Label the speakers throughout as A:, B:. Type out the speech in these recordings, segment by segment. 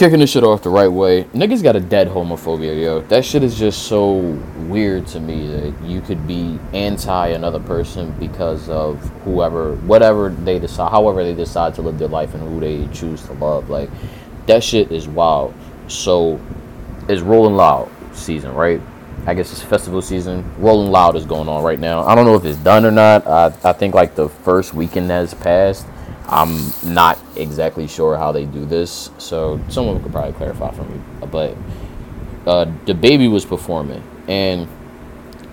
A: kicking this shit off the right way. Niggas got a dead homophobia, yo. That shit is just so weird to me that you could be anti another person because of whoever, whatever they decide, however they decide to live their life and who they choose to love. Like, that shit is wild. So, it's Rolling Loud season, right? I guess it's festival season. Rolling Loud is going on right now. I don't know if it's done or not. I, I think like the first weekend has passed. I'm not exactly sure how they do this, so someone could probably clarify for me. But uh, baby was performing, and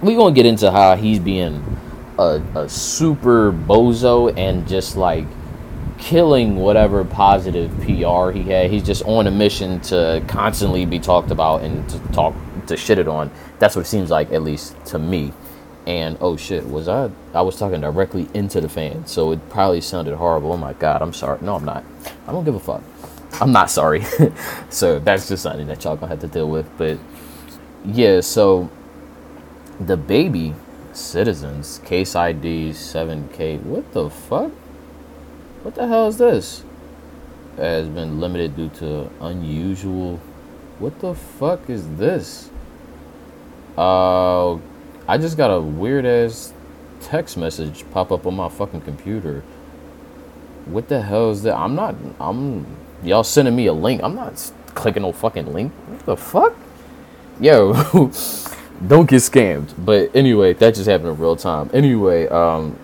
A: we gonna get into how he's being a, a super bozo and just like killing whatever positive PR he had. He's just on a mission to constantly be talked about and to talk to shit it on. That's what it seems like, at least to me and oh shit, was I? I was talking directly into the fan, so it probably sounded horrible. Oh my god, I'm sorry. No, I'm not. I don't give a fuck. I'm not sorry. so that's just something that y'all gonna have to deal with. But yeah, so the baby citizens case ID 7K. What the fuck? What the hell is this? Has been limited due to unusual. What the fuck is this? Uh I just got a weird ass text message pop up on my fucking computer. What the hell is that? I'm not. I'm. Y'all sending me a link. I'm not clicking no fucking link. What the fuck? Yo, don't get scammed. But anyway, that just happened in real time. Anyway, um,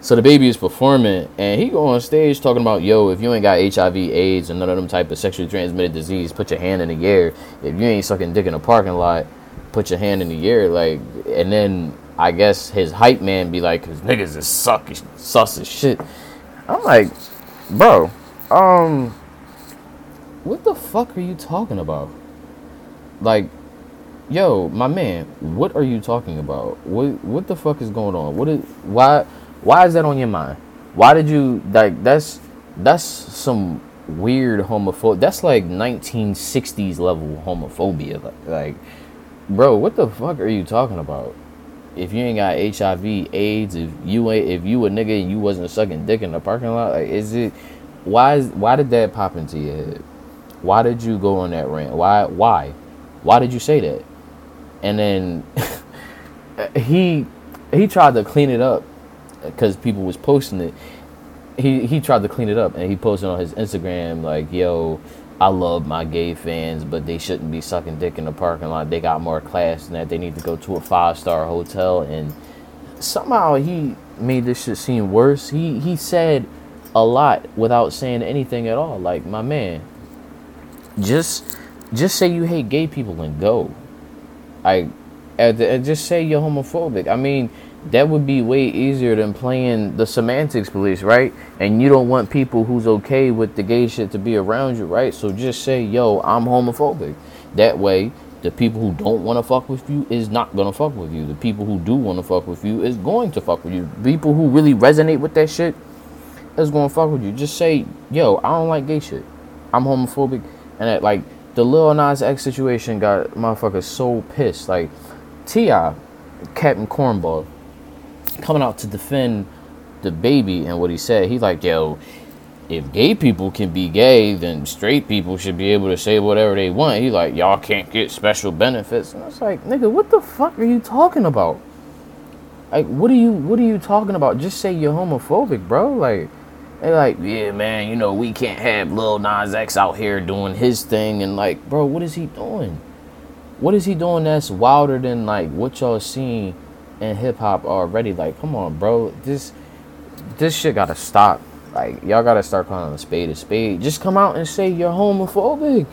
A: so DaBaby is performing, and he go on stage talking about, yo, if you ain't got HIV, AIDS, and none of them type of sexually transmitted disease, put your hand in the air. If you ain't sucking dick in a parking lot, put your hand in the air, like, and then I guess his hype man be like, "Cause niggas is suck, sus as shit." I'm like, bro, um, what the fuck are you talking about? Like, yo, my man, what are you talking about? What what the fuck is going on? What is why why is that on your mind? Why did you like that's that's some weird homophobia. That's like 1960s level homophobia. Like, like bro, what the fuck are you talking about? If you ain't got HIV, AIDS, if you ain't, if you a nigga and you wasn't sucking dick in the parking lot, like, is it? Why is why did that pop into your head? Why did you go on that rant? Why why why did you say that? And then he he tried to clean it up because people was posting it. He he tried to clean it up and he posted on his Instagram like, "Yo, I love my gay fans, but they shouldn't be sucking dick in the parking lot. They got more class than that. They need to go to a five star hotel. And somehow he made this shit seem worse. He he said a lot without saying anything at all. Like my man, just just say you hate gay people and go. I and just say you're homophobic. I mean, that would be way easier than playing the semantics police, right? And you don't want people who's okay with the gay shit to be around you, right? So just say, yo, I'm homophobic. That way, the people who don't want to fuck with you is not going to fuck with you. The people who do want to fuck with you is going to fuck with you. People who really resonate with that shit is going to fuck with you. Just say, yo, I don't like gay shit. I'm homophobic. And that, like, the Lil Nas X situation got motherfuckers so pissed. Like, T.I., Captain Cornball, coming out to defend DaBaby and what he said. He's like, yo, if gay people can be gay, then straight people should be able to say whatever they want. He like, y'all can't get special benefits. And I was like, nigga, what the fuck are you talking about? Like, what are you what are you talking about? Just say you're homophobic, bro. Like, they like, yeah, man, you know, we can't have Lil Nas X out here doing his thing and like, bro, what is he doing? What is he doing that's wilder than like what y'all seeing in hip hop already. Like, come on, bro. This this shit gotta stop. Like, y'all gotta start calling a spade a spade. Just come out and say you're homophobic.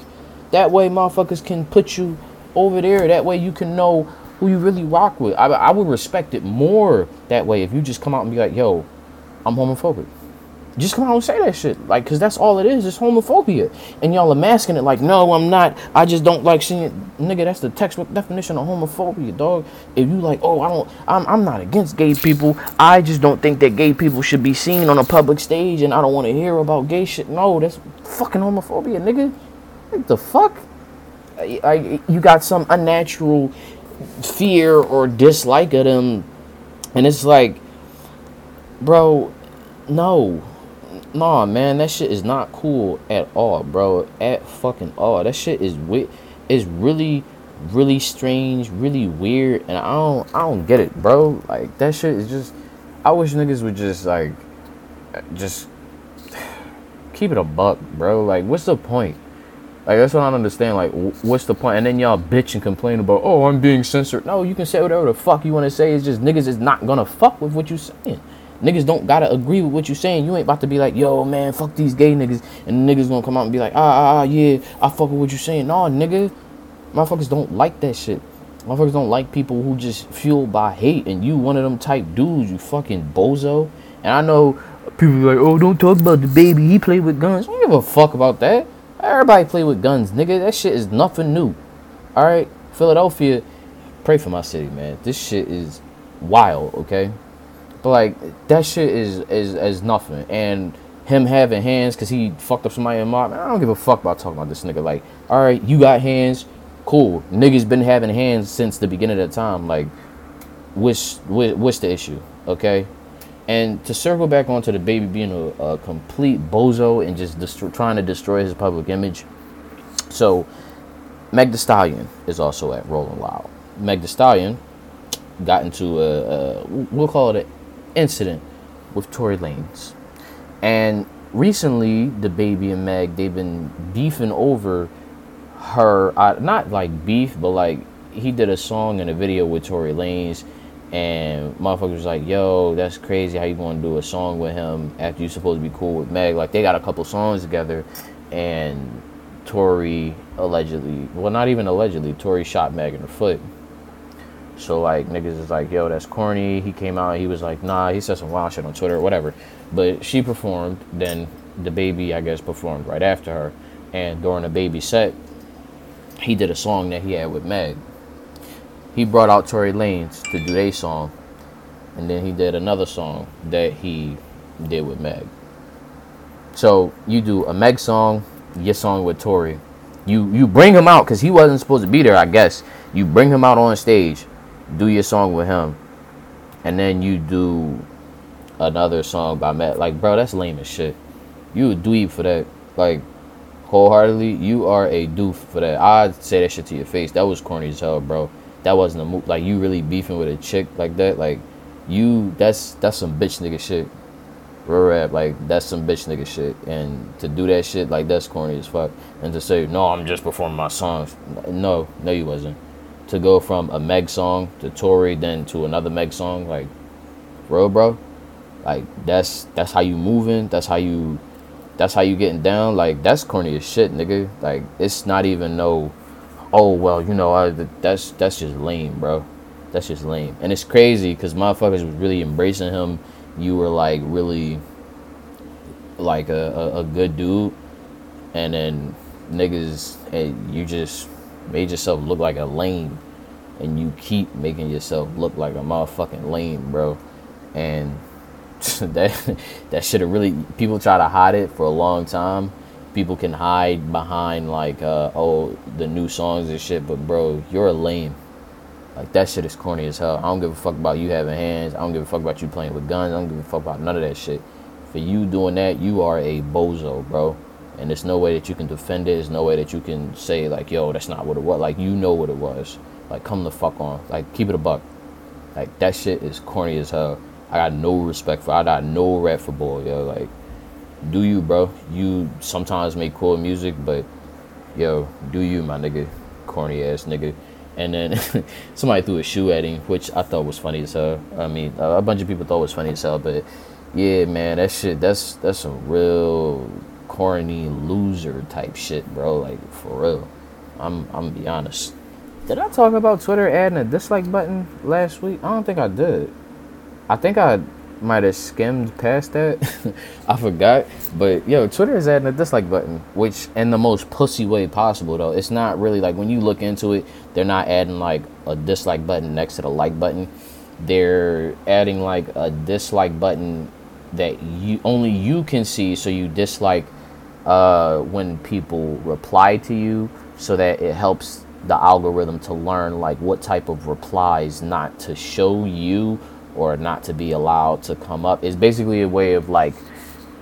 A: That way, motherfuckers can put you over there. That way, you can know who you really rock with. I, I would respect it more that way if you just come out and be like, yo, I'm homophobic. Just come out and say that shit. Like, cause that's all it is. It's homophobia. And y'all are masking it like, no, I'm not. I just don't like seeing it. Nigga, that's the textbook definition of homophobia, dog. If you like, oh, I don't I'm I'm not against gay people. I just don't think that gay people should be seen on a public stage and I don't want to hear about gay shit. No, that's fucking homophobia, nigga. What the fuck? I, I, you got some unnatural fear or dislike of them. And it's like, bro, no Nah, man, that shit is not cool at all, bro. At fucking all. That shit is wit is really, really strange, really weird, and I don't, I don't get it, bro. Like that shit is just. I wish niggas would just like, just keep it a buck, bro. Like, what's the point? Like that's what I don't understand. Like, what's the point? And then y'all bitch and complain about, oh, I'm being censored. No, you can say whatever the fuck you want to say. It's just niggas is not gonna fuck with what you saying. Niggas don't gotta agree with what you're saying. You ain't about to be like, yo, man, fuck these gay niggas, and niggas gonna come out and be like, ah, ah, ah yeah, I fuck with what you're saying. No, nigga, motherfuckers don't like that shit. Motherfuckers don't like people who just fueled by hate, and you one of them type dudes, you fucking bozo. And I know people like, oh, don't talk about DaBaby. He played with guns. I don't give a fuck about that. Everybody play with guns, nigga. That shit is nothing new. All right, Philadelphia, pray for my city, man. This shit is wild, okay? But like that shit is is is nothing. And him having hands because he fucked up somebody in mob. I don't give a fuck about talking about this nigga. Like, all right, you got hands, cool. Niggas been having hands since the beginning of the time. Like, what's what's the issue? Okay. And to circle back onto DaBaby being a, a complete bozo and just destro- trying to destroy his public image. So, Meg Thee Stallion is also at Rolling Loud. Meg Thee Stallion got into a, a we'll call it an incident with Tory Lanez. And recently, DaBaby and Meg, they've been beefing over her, uh, not like beef, but like he did a song and a video with Tory Lanez and motherfuckers was like, "Yo, that's crazy. How you gonna do a song with him after you supposed to be cool with Meg?" Like they got a couple songs together, and Tory allegedly, well, not even allegedly, Tory shot Meg in the foot. So like niggas is like, "Yo, that's corny." He came out, he was like, "Nah," he said some wild shit on Twitter or whatever. But she performed. Then DaBaby, I guess, performed right after her, and during DaBaby set, he did a song that he had with Meg he brought out Tory Lanez to do a song, and then he did another song that he did with Meg. So you do a Meg song, your song with Tory. You you bring him out because he wasn't supposed to be there, I guess. You bring him out on stage, do your song with him, and then you do another song by Matt. Like, bro, that's lame as shit. You a dweeb for that. Like, wholeheartedly, you are a doof for that. I'd say that shit to your face. That was corny as hell, bro that wasn't a move. Like you really beefing with a chick like that, like you that's that's some bitch nigga shit. Real rap, like that's some bitch nigga shit. And to do that shit, like that's corny as fuck. And to say, no, I'm just performing my songs. No, no, you wasn't. To go from a Meg song to Tory, then to another Meg song, like, bro, bro, like that's that's how you moving. That's how you, that's how you getting down. Like that's corny as shit, nigga. Like it's not even no oh well, you know, I, that's that's just lame, bro. That's just lame, and it's crazy because motherfuckers was really embracing him. You were like really like a, a, a good dude, and then niggas, hey, you just made yourself look like a lame, and you keep making yourself look like a motherfucking lame, bro. And that that should have really people try to hide it for a long time people can hide behind like uh, oh the new songs and shit, but bro, you're a lame. Like that shit is corny as hell. I don't give a fuck about you having hands. I don't give a fuck about you playing with guns. I don't give a fuck about none of that shit. For you doing that, you are a bozo, bro. And there's no way that you can defend it. There's no way that you can say like, yo, that's not what it was. Like you know what it was. Like come the fuck on. Like keep it a buck. Like that shit is corny as hell. I got no respect for. I got no rap for boy, yo. Like do you, bro. You sometimes make cool music, but yo, do you, my nigga, corny ass nigga. And then somebody threw a shoe at him, which I thought was funny as hell. I mean, a bunch of people thought was funny as hell, but yeah, man, that shit, that's that's some real corny loser type shit, bro. Like for real. I'm I'm be honest. Did I talk about Twitter adding a dislike button last week? I don't think I did. I think I might have skimmed past that. I forgot. But yo, Twitter is adding a dislike button, which in the most pussy way possible though. It's not really like when you look into it, they're not adding like a dislike button next to the like button. They're adding like a dislike button that you only you can see so you dislike uh, when people reply to you so that it helps the algorithm to learn like what type of replies not to show you or not to be allowed to come up. It's basically a way of like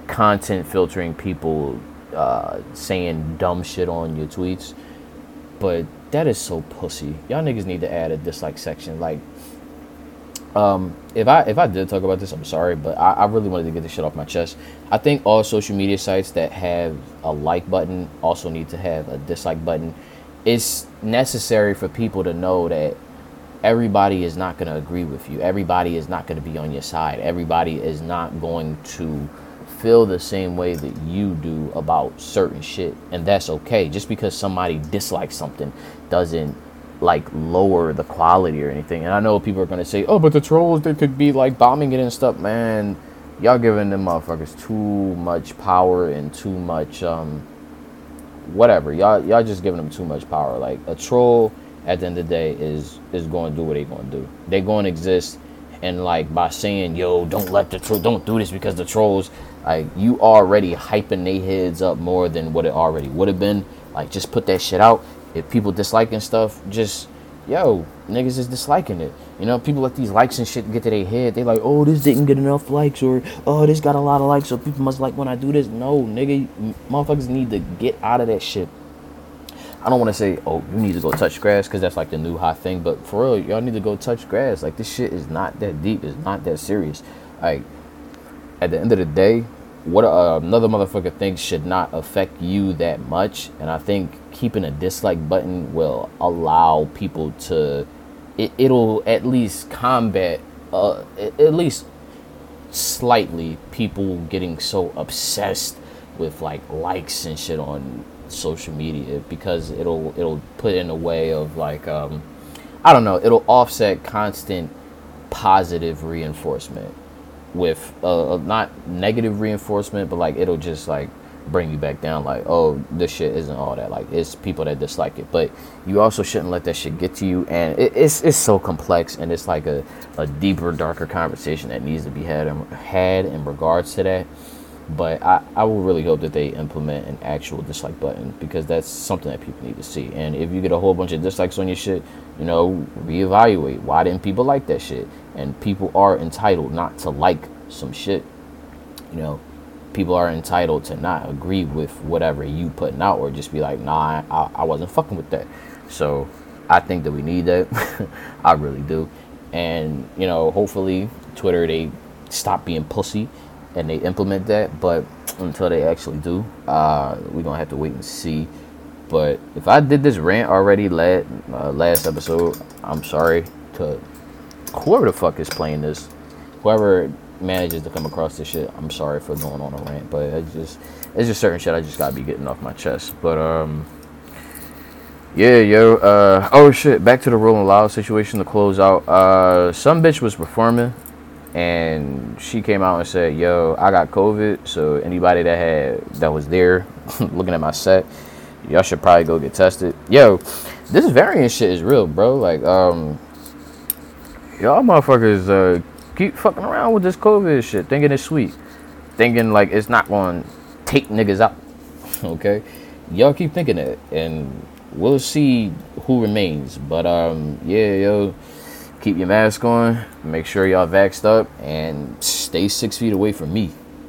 A: content filtering people uh, saying dumb shit on your tweets. But that is so pussy. Y'all niggas need to add a dislike section. Like, um, if I if I did talk about this, I'm sorry, but I, I really wanted to get this shit off my chest. I think all social media sites that have a like button also need to have a dislike button. It's necessary for people to know that everybody is not going to agree with you. Everybody is not going to be on your side. Everybody is not going to feel the same way that you do about certain shit. And that's okay. Just because somebody dislikes something doesn't like lower the quality or anything. And I know people are to say, oh, but the trolls, they could be like bombing it and stuff. Man, y'all giving them motherfuckers too much power and too much, um, whatever. Y'all, y'all just giving them too much power. Like a troll at the end of the day is is going to do what they're going to do. They're going to exist, and like by saying, "Yo, don't let the troll, don't do this," because the trolls, like you already hyping their heads up more than what it already would have been. Like just put that shit out. If people disliking stuff, just yo, niggas is disliking it. You know, people let these likes and shit get to their head. They like, oh, this didn't get enough likes, or oh, this got a lot of likes, so people must like when I do this. No, nigga, motherfuckers need to get out of that shit. I don't want to say, oh, you need to go touch grass because that's like the new hot thing. But for real, y'all need to go touch grass. Like this shit is not that deep. It's not that serious. Like at the end of the day, what uh, another motherfucker thinks should not affect you that much. And I think keeping a dislike button will allow people to. It, it'll at least combat, uh, at least slightly, people getting so obsessed with like likes and shit on social media because it'll it'll put in a way of like um, I don't know it'll offset constant positive reinforcement with uh, not negative reinforcement but like it'll just like bring you back down like oh this shit isn't all that like it's people that dislike it but you also shouldn't let that shit get to you and it, it's it's so complex and it's like a, a deeper darker conversation that needs to be had in, had in regards to that but I, I will really hope that they implement an actual dislike button because that's something that people need to see. And if you get a whole bunch of dislikes on your shit, you know, reevaluate. Why didn't people like that shit? And people are entitled not to like some shit. You know, people are entitled to not agree with whatever you putting out or just be like, nah, I, I wasn't fucking with that. So I think that we need that. I really do. And, you know, hopefully Twitter, they stop being pussy and they implement that. But until they actually do, uh, we're gonna have to wait and see. But if I did this rant already last uh, last episode, I'm sorry to whoever the fuck is playing this, whoever manages to come across this shit. I'm sorry for going on a rant, but it's just it's just certain shit I just gotta be getting off my chest. But um. Yeah, yo. Uh, oh shit. Back to the Rolling Loud situation to close out. Uh, some bitch was performing and she came out and said, "Yo, I got COVID, so anybody that had that was there looking at my set, y'all should probably go get tested." Yo, this variant shit is real, bro. Like, um, y'all motherfuckers uh, keep fucking around with this COVID shit, thinking it's sweet, thinking like it's not going to take niggas out. okay, y'all keep thinking that, and we'll see who remains. But um, yeah, yo keep your mask on, make sure y'all vaxxed up, and stay six feet away from me.